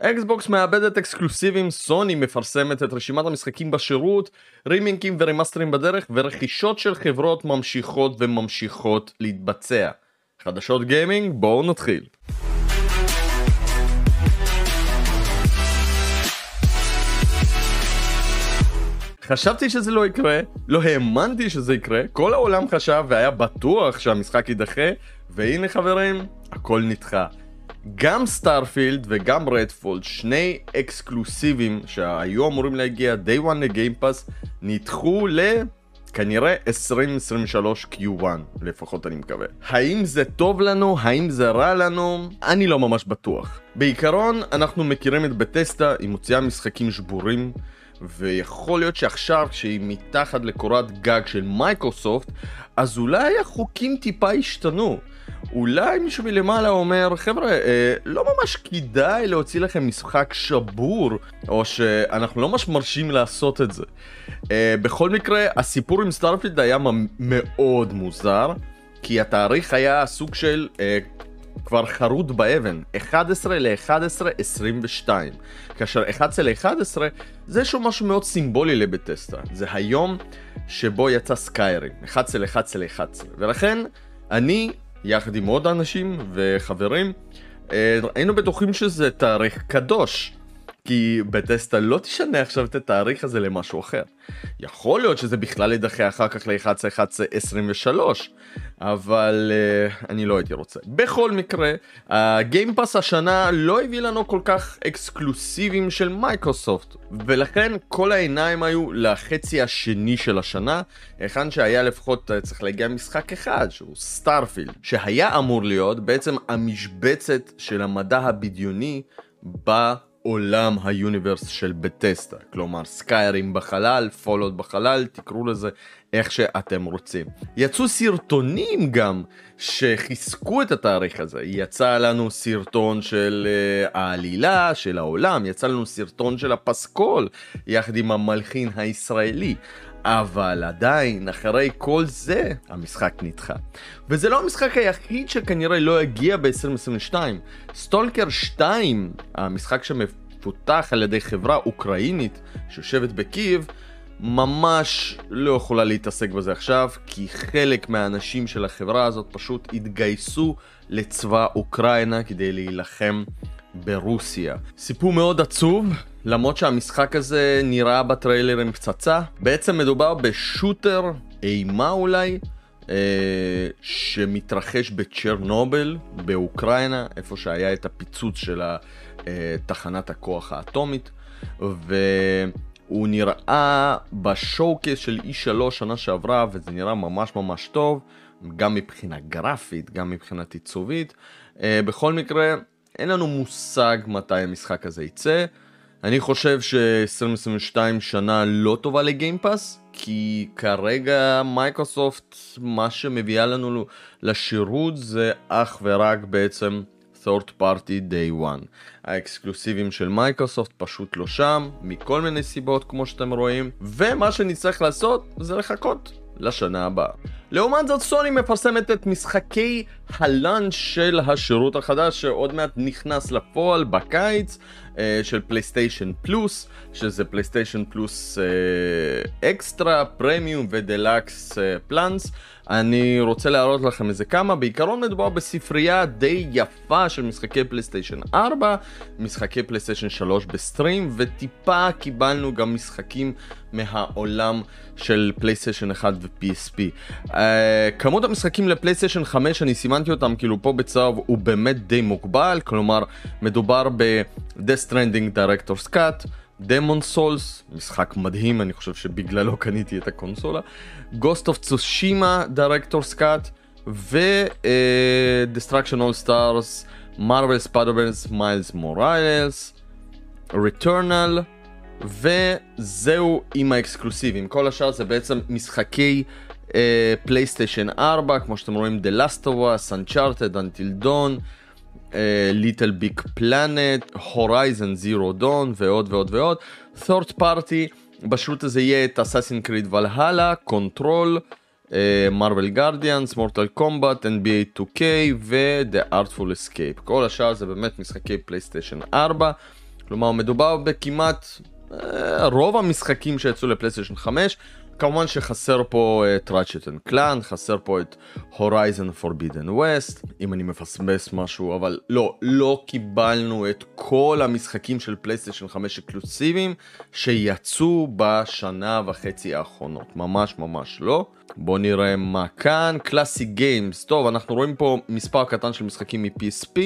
Xbox מאבדת אקסקלוסיבים, סוני מפרסמת את רשימת המשחקים בשירות, רימייקים ורימאסטרים בדרך, ורכישות של חברות ממשיכות וממשיכות להתבצע. חדשות גיימינג, בואו נתחיל. חשבתי שזה לא יקרה, לא האמנתי שזה יקרה, כל העולם חשב והיה בטוח שהמשחק יידחה, והנה חברים, הכל נדחה. גם Starfield וגם Redfall, שני אקסקלוסיבים שהיו אמורים להגיע day one ל Game Pass, נדחו ל... כנראה 2023 Q1, לפחות אני מקווה. האם זה טוב לנו? האם זה רע לנו? אני לא ממש בטוח. בעיקרון, אנחנו מכירים את בתסדה, היא מוציאה משחקים שבורים. ויכול להיות שעכשיו כשהיא מתחת לקורת גג של מיקרוסופט, אז אולי החוקים טיפה השתנו. אולי מישהו מלמעלה אומר, חבר'ה, אה, לא ממש כדאי להוציא לכם משחק שבור, או שאנחנו לא ממש מרשים לעשות את זה. אה, בכל מקרה, הסיפור עם Starfield היה מאוד מוזר, כי התאריך היה סוג של אה, כבר חרוט באבן, 11 ל-11 22. כאשר 11 ל-11 זה איזשהו משהו מאוד סימבולי לבתסדה, זה היום שבו יצא Skyrim, 11 ל-11 ל-11. ולכן אני, יחד עם עוד אנשים וחברים, אה, היינו בטוחים שזה תאריך קדוש. כי בתסדה לא תשנה עכשיו את התאריך הזה למשהו אחר. יכול להיות שזה בכלל יידחה אחר כך ל-11-11-23, אבל uh, אני לא הייתי רוצה. בכל מקרה, ה Game Pass השנה לא הביא לנו כל כך אקסקלוסיבים של מיקרוסופט, ולכן כל העיניים היו לחצי השני של השנה, היכן שהיה לפחות uh, צריך להגיע משחק אחד, שהוא סטארפילד, שהיה אמור להיות בעצם המשבצת של המדע הבדיוני. עולם ה universe של בת'סדה, כלומר סקיירים בחלל, פולאאוט בחלל, תקראו לזה איך שאתם רוצים. יצאו סרטונים גם שחיזקו את התאריך הזה, יצא לנו סרטון של uh, העלילה, של העולם, יצא לנו סרטון של הפסקול, יחד עם המלחין הישראלי. אבל עדיין, אחרי כל זה, המשחק נדחה. וזה לא המשחק היחיד שכנראה לא יגיע ב-2022. סטולקר 2, המשחק שמפותח על ידי חברה אוקראינית שיושבת בקייב, ממש לא יכולה להתעסק בזה עכשיו, כי חלק מהאנשים של החברה הזאת פשוט התגייסו לצבא אוקראינה כדי להילחם ברוסיה. סיפור מאוד עצוב, למרות שהמשחק הזה נראה בטריילר עם פצצה. בעצם מדובר בשוטר, אימה אולי, אה, שמתרחש בצ'רנובל באוקראינה, איפה שהיה את הפיצוץ של תחנת הכוח האטומית. והוא נראה בשואו-קייס של E3 שנה שעברה, וזה נראה ממש ממש טוב, גם מבחינה גרפית, גם מבחינה עיצובית. אה, בכל מקרה, אין לנו מושג מתי המשחק הזה יצא. אני חושב ש-2022 שנה לא טובה לגיימפאס, כי כרגע מייקרוסופט, מה שמביאה לנו לשירות זה אך ורק בעצם third party day one. האקסקלוסיבים של מייקרוסופט פשוט לא שם, מכל מיני סיבות כמו שאתם רואים, ומה שנצטרך לעשות זה לחכות לשנה הבאה. לעומת זאת סוני מפרסמת את משחקי ה launch של השירות החדש שעוד מעט נכנס לפועל בקיץ אה, של פלייסטיישן פלוס שזה פלייסטיישן פלוס אה, אקסטרה, פרמיום ודלקס אה, פלאנס אני רוצה להראות לכם איזה כמה, בעיקרון מדובר בספרייה די יפה של משחקי פלייסטיישן 4, משחקי פלייסטיישן 3 ב stream, וטיפה קיבלנו גם משחקים מהעולם של פלייסטיישן 1 ו-PSP. Uh, כמות המשחקים לפלייסטיישן 5, אני סימנתי אותם כאילו פה בצהוב, הוא באמת די מוגבל, כלומר מדובר ב-Death Stranding Director's Cut, דמון סולס, משחק מדהים, אני חושב שבגללו קניתי את הקונסולה, Ghost of Tsushima, Director's Cut, ו-Destruction All Stars, Marvel Spider-Verse, Miles Morales, Returnal, וזהו עם האקסקלוסיבים. כל השאר זה בעצם משחקי פלייסטיישן uh, 4, כמו שאתם רואים, The Last of Us, Uncharted, Until Dawn, Little Big Planet, Horizon Zero Dawn ועוד ועוד ועוד. third party, בשירות הזה יהיה את Assassin's Creed Valhalla, Control, Marvel Guardians, Mortal Kombat, NBA 2K ו-The Artful Escape. כל השאר זה באמת משחקי פלייסטיישן 4. כלומר, מדובר בכמעט אה, רוב המשחקים שיצאו לפלייסטיישן 5. כמובן שחסר פה את Ratchet and Clank, חסר פה את Horizon Forbidden West, אם אני מפספס משהו, אבל לא, לא קיבלנו את כל המשחקים של פלייסטיישן 5 אקסקלוסיביים שיצאו בשנה וחצי האחרונות, ממש ממש לא. בואו נראה מה כאן, classic games, טוב אנחנו רואים פה מספר קטן של משחקים מ-PSP,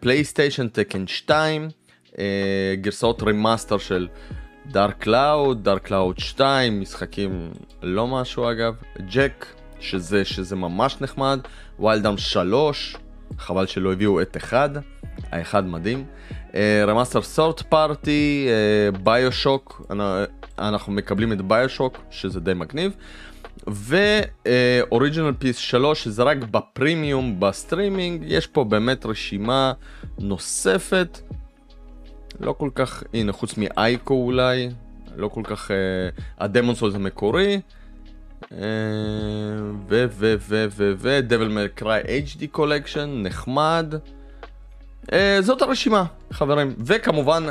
פלייסטיישן תקן 2, גרסאות remaster של Dark Cloud, Dark Cloud 2, משחקים לא משהו אגב, Jak, שזה, שזה ממש נחמד, Wild Arms 3, חבל שלא הביאו את אחד, האחד מדהים, remaster third party, BioShock, אנחנו מקבלים את BioShock, שזה די מגניב, ו original PS 3 שזה רק בפרימיום בסטרימינג. יש פה באמת רשימה נוספת לא כל כך, הנה, חוץ מ ICO אולי, לא כל כך, אה, ה Demon's Souls המקורי, אה, ו ו ו ו ו Devil May Cry HD Collection, נחמד. אה, זאת הרשימה, חברים. וכמובן,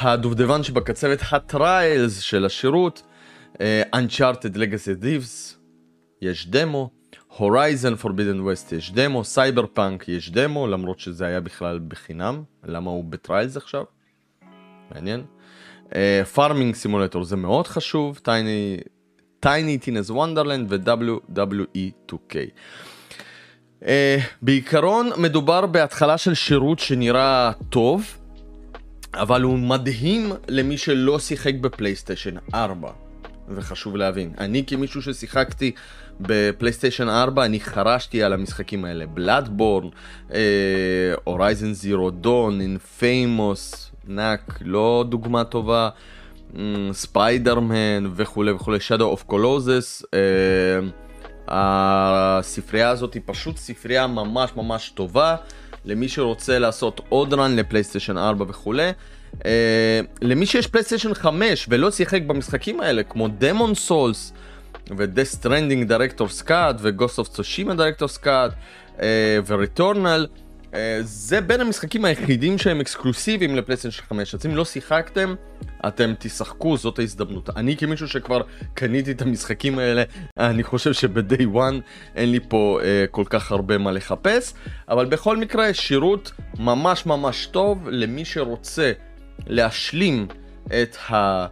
הדובדבן שבקצפת, ה trials של השירות, Uncharted Legacy Thieves, יש דמו. Horizon Forbidden West יש דמו, סייבר פאנק יש דמו, למרות שזה היה בכלל בחינם, למה הוא ב trials עכשיו? מעניין. Farming uh, Simulator זה מאוד חשוב, Tiny Tina's Wonderlands ו-WWE 2K. Uh, בעיקרון מדובר בהתחלה של שירות שנראה טוב, אבל הוא מדהים למי שלא שיחק בפלייסטיישן 4. וחשוב להבין, אני כמישהו ששיחקתי בפלייסטיישן 4 אני חרשתי על המשחקים האלה Bloodborne, Horizon Zero Dawn, Infamous, Knack, לא דוגמה טובה, Spider-Man mm, וכולי וכולי, Shadow of the Colossus, הספרייה הזאת היא פשוט ספרייה ממש ממש טובה למי שרוצה לעשות עוד run לפלייסטיישן 4 וכולי. Uh, למי שיש פלייסטיישן 5 ולא שיחק במשחקים האלה כמו דמון סולס, ו-Death Stranding Director's Cut ו-Ghost of Tsushima Director's Cut ו-Returnal. זה בין המשחקים היחידים שהם אקסקלוסיביים לפלייסטיישן 5 אז אם לא שיחקתם אתם תשחקו זאת ההזדמנות. אני כמישהו שכבר קניתי את המשחקים האלה אני חושב שב-day one אין לי פה uh, כל כך הרבה מה לחפש. אבל בכל מקרה שירות ממש ממש טוב למי שרוצה להשלים את ה...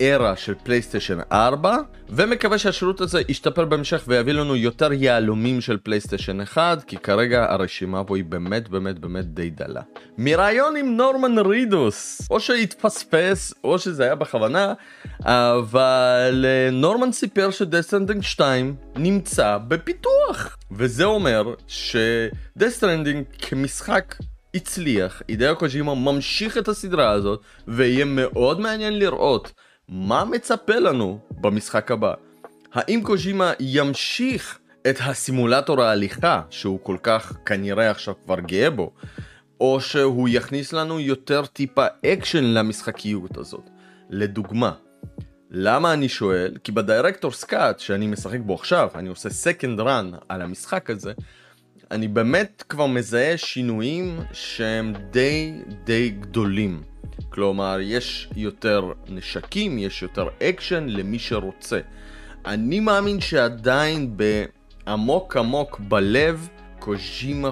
era של פלייסטיישן 4 ומקווה שהשירות הזה ישתפר בהמשך ויביא לנו יותר יהלומים של פלייסטיישן 1 כי כרגע הרשימה פה היא באמת באמת באמת די דלה. מראיון עם נורמן רידוס או שהתפספס או שזה היה בכוונה אבל אה, נורמן סיפר ש Death Stranding 2 נמצא בפיתוח וזה אומר ש Death Stranding כמשחק הצליח, הידאו קוג'ימה ממשיך את הסדרה הזאת, ויהיה מאוד מעניין לראות מה מצפה לנו במשחק הבא. האם קוג'ימה ימשיך את הסימולטור ההליכה, שהוא כל כך כנראה עכשיו כבר גאה בו, או שהוא יכניס לנו יותר טיפה אקשן למשחקיות הזאת. לדוגמה, למה אני שואל? כי ב Director's Cut שאני משחק בו עכשיו, אני עושה second run על המשחק הזה, אני באמת כבר מזהה שינויים שהם די די גדולים. כלומר, יש יותר נשקים, יש יותר אקשן למי שרוצה. אני מאמין שעדיין בעמוק עמוק בלב, קוג'ימה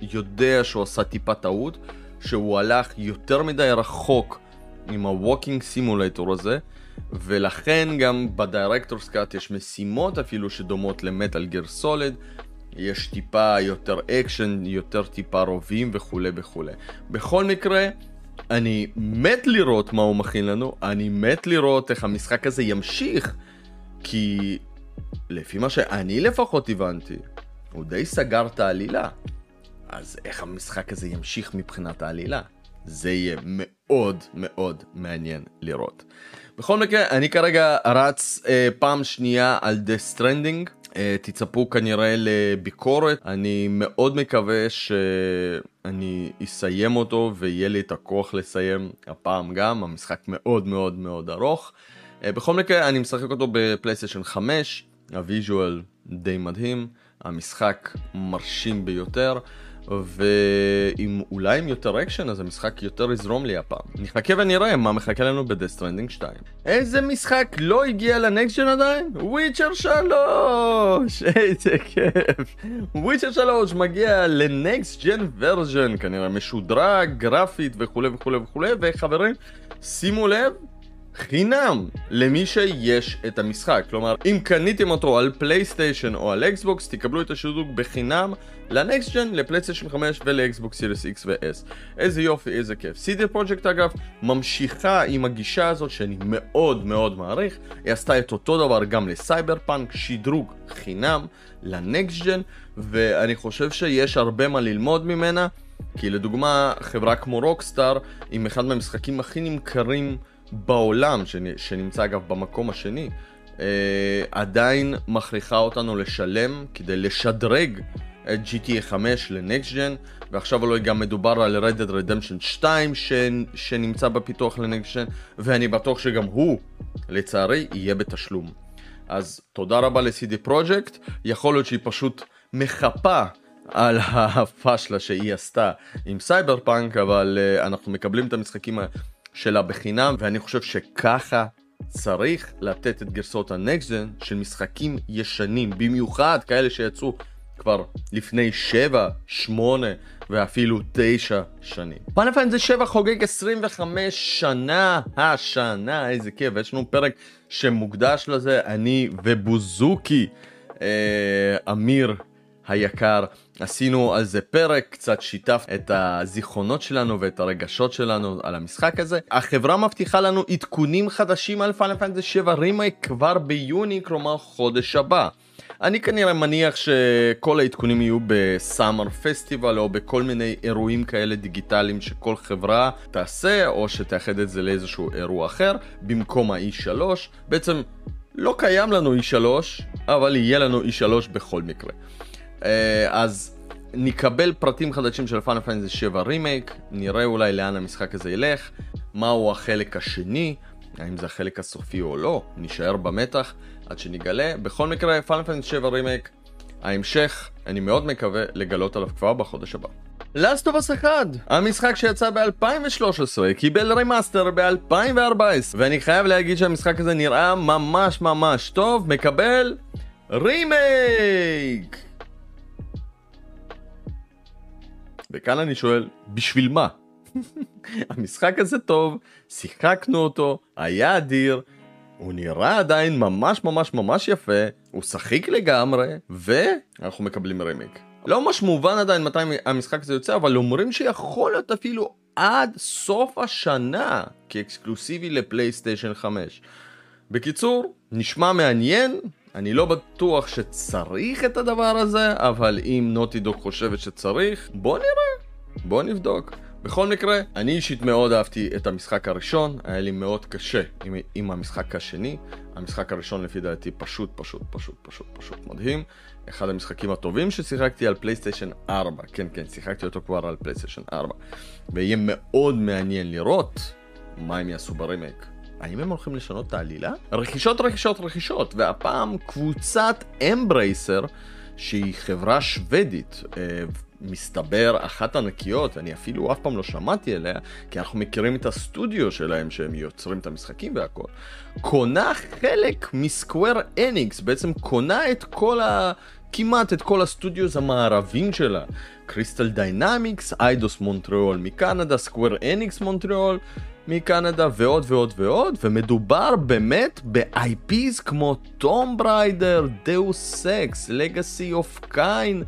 יודע שהוא עשה טיפה טעות, שהוא הלך יותר מדי רחוק עם ה walking simulator הזה, ולכן גם ב Director's Cut יש משימות אפילו שדומות ל Metal Gear Solid, יש טיפה יותר אקשן, יותר טיפה רובים וכולי וכולי. בכל מקרה, אני מת לראות מה הוא מכין לנו, אני מת לראות איך המשחק הזה ימשיך, כי לפי מה שאני לפחות הבנתי, הוא די סגר את העלילה. אז איך המשחק הזה ימשיך מבחינת העלילה? זה יהיה מאוד מאוד מעניין לראות. בכל מקרה, אני כרגע רץ אה, פעם שנייה על Death Stranding. אה, תצפו כנראה לביקורת, אני מאוד מקווה שאני אסיים אותו ויהיה לי את הכוח לסיים הפעם גם, המשחק מאוד מאוד מאוד ארוך. אה, בכל מקרה אני משחק אותו בפלייסטיישן 5, ה visual די מדהים, המשחק מרשים ביותר. ואם אולי עם יותר אקשן אז המשחק יותר יזרום לי הפעם. נחכה ונראה מה מחכה לנו ב Death Stranding 2. איזה משחק לא הגיע ל next gen עדיין? Witcher 3! איזה כיף. Witcher 3 מגיע ל next gen version כנראה משודרג, גרפית וכולי וכולי וכולי וחברים שימו לב חינם למי שיש את המשחק. כלומר, אם קניתם אותו על פלייסטיישן או על אקסבוקס, תקבלו את השדרוג בחינם ל next gen, לפלייסטיישן 5 ולאקסבוקס Series X ו-S. איזה יופי, איזה כיף. CD Projekt אגב ממשיכה עם הגישה הזאת שאני מאוד מאוד מעריך. היא עשתה את אותו דבר גם לסייבר פאנק, שדרוג חינם ל next gen, ואני חושב שיש הרבה מה ללמוד ממנה. כי לדוגמה, חברה כמו רוקסטאר, עם אחד מהמשחקים הכי נמכרים בעולם, שנמצא אגב במקום השני, אה, עדיין מכריחה אותנו לשלם כדי לשדרג את GTA 5 ל next gen, ועכשיו אולי גם מדובר על Red Dead Redemption 2 ש... שנמצא בפיתוח ל next gen, ואני בטוח שגם הוא, לצערי, יהיה בתשלום. אז תודה רבה ל- CD Projekt, יכול להיות שהיא פשוט מחפה על הפאשלה שהיא עשתה עם סייבר פאנק, אבל uh, אנחנו מקבלים את המשחקים שלה בחינם, ואני חושב שככה צריך לתת את גרסאות ה next gen של משחקים ישנים, במיוחד כאלה שיצאו כבר לפני 7, 8 ואפילו 9 שנים. Final Fantasy 7 חוגג 25 שנה השנה, איזה כיף, יש לנו פרק שמוקדש לזה, אני ובוזוקי, אה, אמיר היקר, עשינו על זה פרק, קצת שיתף את הזיכרונות שלנו ואת הרגשות שלנו על המשחק הזה. החברה מבטיחה לנו עדכונים חדשים על Final Fantasy 7 רימייק כבר ביוני, כלומר חודש הבא. אני כנראה מניח שכל העדכונים יהיו ב Summer Festival או בכל מיני אירועים כאלה דיגיטליים שכל חברה תעשה או שתאחד את זה לאיזשהו אירוע אחר במקום ה-E3. בעצם לא קיים לנו E3 אבל יהיה לנו E3 בכל מקרה. אה, אז נקבל פרטים חדשים של Final Fantasy 7 רימייק, נראה אולי לאן המשחק הזה ילך, מהו החלק השני, האם זה החלק הסופי או לא, נשאר במתח עד שנגלה. בכל מקרה, Final Fantasy 7 רימייק, ההמשך, אני מאוד מקווה לגלות עליו כבר בחודש הבא. Last of Us 1, המשחק שיצא ב-2013, קיבל remaster ב-2014, ואני חייב להגיד שהמשחק הזה נראה ממש ממש טוב, מקבל רימייק! וכאן אני שואל, בשביל מה? המשחק הזה טוב, שיחקנו אותו, היה אדיר, הוא נראה עדיין ממש ממש ממש יפה, הוא שחיק לגמרי, ואנחנו מקבלים רמיק. לא ממש מובן עדיין מתי המשחק הזה יוצא, אבל אומרים שיכול להיות אפילו עד סוף השנה כאקסקלוסיבי לפלייסטיישן 5. בקיצור, נשמע מעניין, אני לא בטוח שצריך את הדבר הזה, אבל אם נוטי דוק חושבת שצריך, בוא נראה, בוא נבדוק. בכל מקרה, אני אישית מאוד אהבתי את המשחק הראשון, היה לי מאוד קשה עם, עם המשחק השני. המשחק הראשון לפי דעתי פשוט פשוט פשוט פשוט פשוט מדהים. אחד המשחקים הטובים ששיחקתי על פלייסטיישן 4, כן כן, שיחקתי אותו כבר על פלייסטיישן 4. ויהיה מאוד מעניין לראות מה הם יעשו ברימייק. האם הם הולכים לשנות את העלילה? רכישות, רכישות, רכישות, והפעם קבוצת Embracer, שהיא חברה שוודית, אה, מסתבר אחת ענקיות, אני אפילו אף פעם לא שמעתי עליה, כי אנחנו מכירים את הסטודיו שלהם שהם יוצרים את המשחקים והכל, קונה חלק מ Square Enix, בעצם קונה את כל ה... כמעט את כל ה studios המערבים שלה. Crystal Dynamics, Eidos Montreal מקנדה, Square Enix Montreal, מקנדה ועוד ועוד ועוד, ומדובר באמת ב-IPs כמו Tomb Raider, דאוס סקס, Legacy of Kain,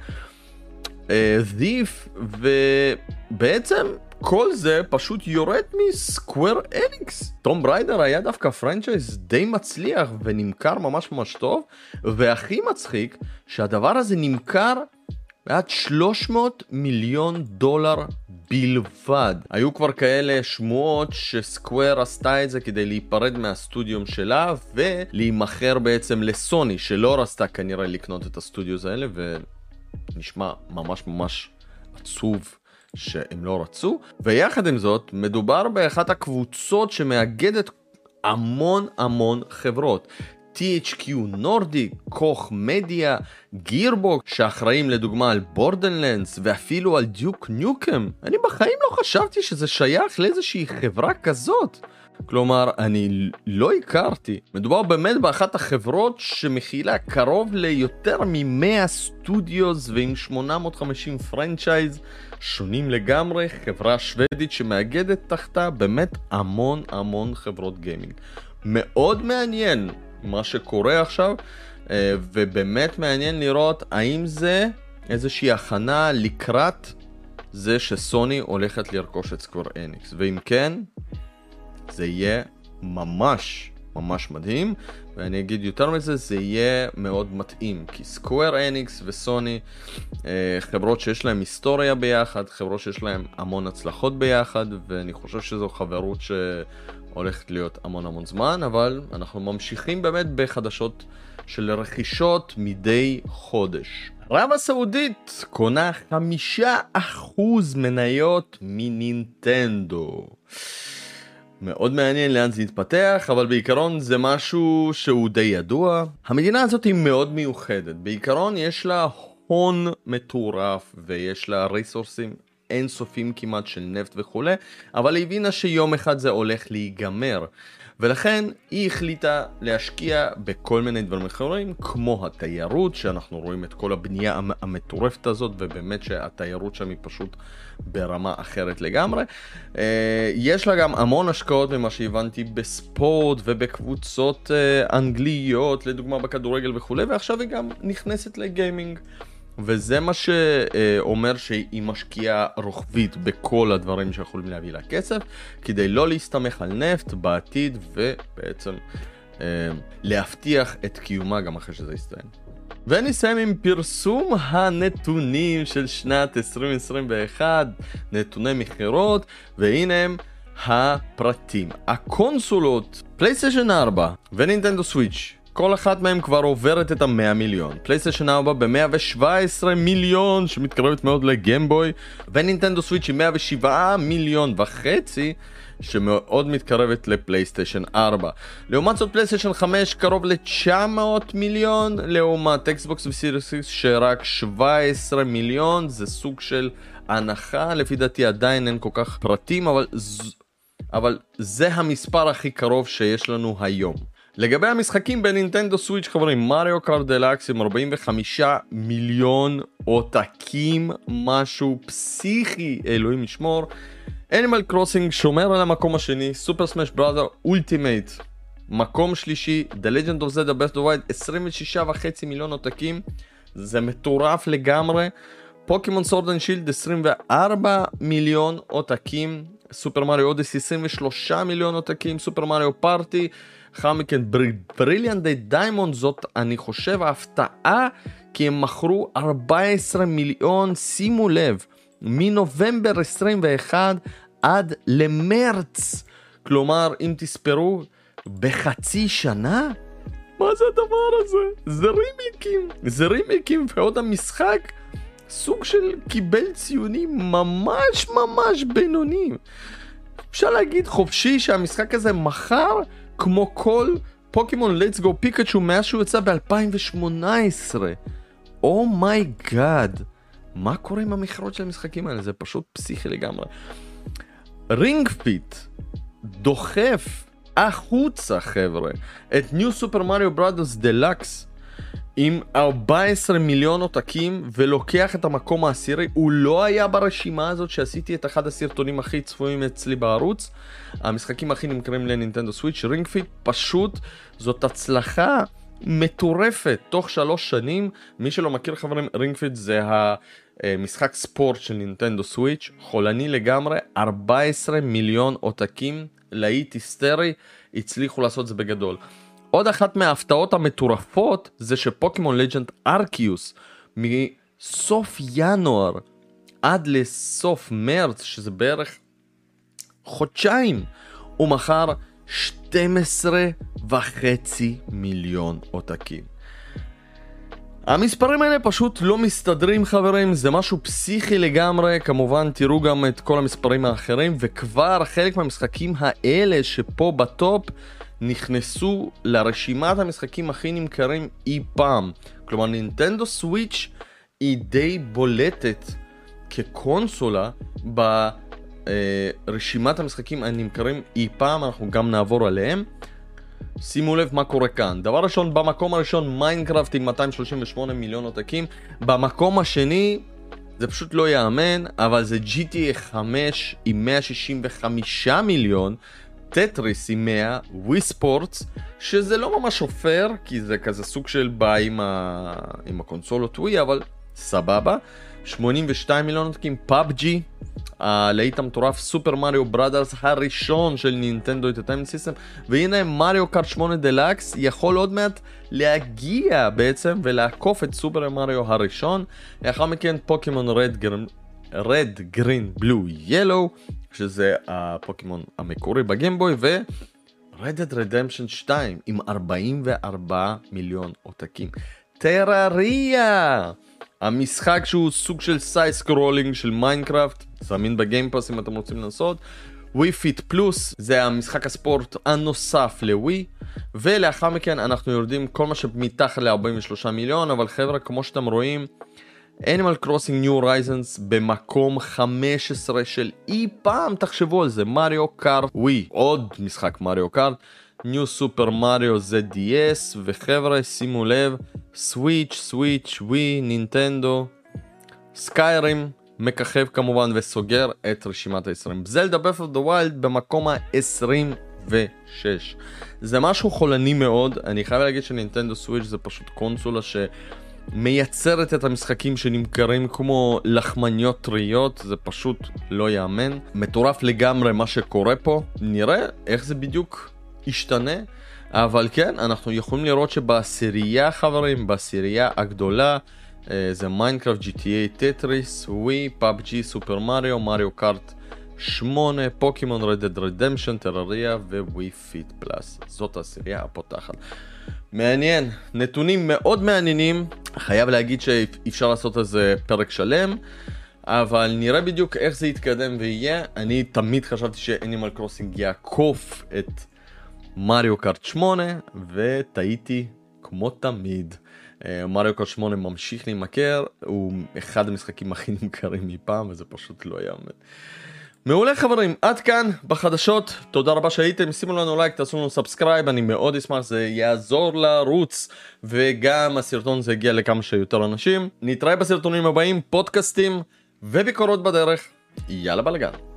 Thief, ובעצם כל זה פשוט יורד מ Square Enix. Tomb Raider היה דווקא franchise די מצליח ונמכר ממש ממש טוב, והכי מצחיק שהדבר הזה נמכר בעד 300 מיליון דולר בלבד. היו כבר כאלה שמועות ש Square עשתה את זה כדי להיפרד מהסטודיו שלה ולהימכר בעצם לסוני שלא רצתה כנראה לקנות את ה studios האלה ונשמע ממש ממש עצוב שהם לא רצו ויחד עם זאת מדובר באחת הקבוצות שמאגדת המון המון חברות. THQ Nordic, Koch Media, Gearbox, שאחראים לדוגמה על Borderlands ואפילו על Duke Nukem. אני בחיים לא חשבתי שזה שייך לאיזושהי חברה כזאת. כלומר, אני לא הכרתי. מדובר באמת באחת החברות שמכילה קרוב ליותר מ-100 studios ועם 850 franchise שונים לגמרי, חברה שוודית שמאגדת תחתה באמת המון המון חברות גיימינג. מאוד מעניין מה שקורה עכשיו, אה, ובאמת מעניין לראות האם זה איזושהי הכנה לקראת זה שסוני הולכת לרכוש את סקוור אניקס, ואם כן, זה יהיה ממש ממש מדהים, ואני אגיד יותר מזה, זה יהיה מאוד מתאים, כי סקוויר אניקס וסוני, אה, חברות שיש להם היסטוריה ביחד, חברות שיש להם המון הצלחות ביחד, ואני חושב שזו חברות שהולכת להיות המון המון זמן, אבל אנחנו ממשיכים באמת בחדשות של רכישות מדי חודש. ערב הסעודית קונה חמישה אחוז מניות מנינטנדו. מאוד מעניין לאן זה יתפתח, אבל בעיקרון זה משהו שהוא די ידוע. המדינה הזאת היא מאוד מיוחדת, בעיקרון יש לה הון מטורף ויש לה ריסורסים אינסופיים כמעט של נפט וכולי, אבל היא הבינה שיום אחד זה הולך להיגמר. ולכן היא החליטה להשקיע בכל מיני דברים אחרים, כמו התיירות, שאנחנו רואים את כל הבנייה המטורפת הזאת, ובאמת שהתיירות שם היא פשוט ברמה אחרת לגמרי. אה, יש לה גם המון השקעות ממה שהבנתי בספורט ובקבוצות אה, אנגליות, לדוגמה בכדורגל וכולי, ועכשיו היא גם נכנסת לגיימינג. וזה מה שאומר שהיא משקיעה רוחבית בכל הדברים שיכולים להביא לה כסף, כדי לא להסתמך על נפט בעתיד ובעצם אה, להבטיח את קיומה גם אחרי שזה יסתיים. ונסיים עם פרסום הנתונים של שנת 2021, נתוני מכירות, והנה הם הפרטים. הקונסולות, פלייסטיישן 4 ונינטנדו סוויץ' כל אחת מהן כבר עוברת את המאה מיליון. פלייסטיישן 4 ב-117 מיליון, שמתקרבת מאוד לגמבוי, ונינטנדו סוויץ' עם 107 מיליון וחצי, שמאוד מתקרבת לפלייסטיישן 4. לעומת זאת פלייסטיישן 5 קרוב ל-900 מיליון, לעומת Xbox Series שרק 17 מיליון, זה סוג של הנחה, לפי דעתי עדיין אין כל כך פרטים, אבל, אבל זה המספר הכי קרוב שיש לנו היום. לגבי המשחקים בנינטנדו סוויץ' חברים, Mario Kart Deluxe עם 45 מיליון עותקים, משהו פסיכי, אלוהים ישמור. Animal Crossing שומר על המקום השני, Super Smash Brothers Ultimate, מקום שלישי, The Legend of Zelda Best of Wild, 26 וחצי מיליון עותקים, זה מטורף לגמרי. Pokémon Sword and Shield 24 מיליון עותקים, Super Mario Odyssey 23 מיליון עותקים, Super Mario Party לאחר מכן Brilliant Diamond זאת אני חושב ההפתעה כי הם מכרו 14 מיליון שימו לב מנובמבר 21 עד למרץ. כלומר אם תספרו בחצי שנה? מה זה הדבר הזה? זה רימייקים זה רימייקים ועוד המשחק? סוג של קיבל ציונים ממש ממש בינוניים אפשר להגיד חופשי שהמשחק הזה מכר כמו כל Pokémon Let's Go Pikachu מאז שהוא יצא ב-2018. Oh my god. מה קורה עם המכירות של המשחקים האלה? זה פשוט פסיכי לגמרי. Ring Fit דוחף החוצה חבר'ה את New Super Mario Brothers Deluxe עם 14 מיליון עותקים ולוקח את המקום העשירי. הוא לא היה ברשימה הזאת שעשיתי את אחד הסרטונים הכי צפויים אצלי בערוץ. המשחקים הכי נמכרים לנינטנדו סוויץ' Ring Fit פשוט זאת הצלחה מטורפת. תוך שלוש שנים מי שלא מכיר חברים Ring Fit זה המשחק ספורט של נינטנדו סוויץ' חולני לגמרי 14 מיליון עותקים להיט היסטרי הצליחו לעשות זה בגדול. עוד אחת מההפתעות המטורפות זה ש Pokémon Legends Arceus מסוף ינואר עד לסוף מרץ שזה בערך חודשיים הוא מכר 12 וחצי מיליון עותקים. המספרים האלה פשוט לא מסתדרים חברים, זה משהו פסיכי לגמרי, כמובן תראו גם את כל המספרים האחרים, וכבר חלק מהמשחקים האלה שפה בטופ נכנסו לרשימת המשחקים הכי נמכרים אי פעם. כלומר נינטנדו סוויץ' היא די בולטת כקונסולה ברשימת המשחקים הנמכרים אי פעם, אנחנו גם נעבור עליהם. שימו לב מה קורה כאן. דבר ראשון, במקום הראשון מיינקראפט עם 238 מיליון עותקים. במקום השני, זה פשוט לא ייאמן, אבל זה GTA 5 עם 165 מיליון. טטריס עם 100, Wii Sports, שזה לא ממש עופר, כי זה כזה סוג של בא עם, ה... עם הקונסולות ווי, אבל סבבה. 82 מיליון עותקים, PUBG, הלהיט המטורף Super Mario Brothers הראשון של Nintendo Entertainment System והנה Mario Kart 8 דלקס יכול עוד מעט להגיע בעצם ולעקוף את סופר מריו הראשון לאחר מכן Pokémon Red Green Red Green Blue Yellow שזה הפוקימון המקורי בגיימבוי ו... Red Dead Redemption 2 עם 44 מיליון עותקים. Terraria! המשחק שהוא סוג של side scrolling של מיינקראפט, זמין ב Game Pass אם אתם רוצים לנסות. Wii Fit Plus זה המשחק הספורט הנוסף לווי ולאחר מכן אנחנו יורדים כל מה שמתחת ל-43 מיליון אבל חבר'ה כמו שאתם רואים Animal Crossing New Horizons במקום 15 של אי פעם תחשבו על זה מריו קארט ווי עוד משחק מריו קארט New Super Mario ZDS וחבר'ה שימו לב סוויץ' סוויץ' ווי נינטנדו סקיירים מככב כמובן וסוגר את רשימת ה-20 זלדה ברף אוף דה ווילד במקום ה-26 זה משהו חולני מאוד אני חייב להגיד שנינטנדו סוויץ' זה פשוט קונסולה ש... מייצרת את המשחקים שנמכרים כמו לחמניות טריות, זה פשוט לא ייאמן. מטורף לגמרי מה שקורה פה, נראה איך זה בדיוק ישתנה. אבל כן, אנחנו יכולים לראות שבעשירייה חברים, בעשירייה הגדולה, אה, זה מיינקראפט, GTA, טטריס, Wii, PUBG, סופר מריו, Mario Kart 8, פוקימון, Red Dead Redemption, Terraria ו Wii Fit Plus. זאת העשירייה הפותחת. מעניין, נתונים מאוד מעניינים, חייב להגיד שאי אפשר לעשות על זה פרק שלם, אבל נראה בדיוק איך זה יתקדם ויהיה. אני תמיד חשבתי ש Animal Crossing יעקוף את Mario Kart 8, וטעיתי כמו תמיד. אה, Mario Kart 8 ממשיך להימכר, הוא אחד המשחקים הכי נמכרים מאי פעם, וזה פשוט לא יאמן. מעולה חברים, עד כאן בחדשות, תודה רבה שהייתם, שימו לנו לייק, תעשו לנו subscribe, אני מאוד אשמח, זה יעזור לערוץ, וגם הסרטון זה יגיע לכמה שיותר אנשים. נתראה בסרטונים הבאים, פודקאסטים וביקורות בדרך, יאללה בלאגן.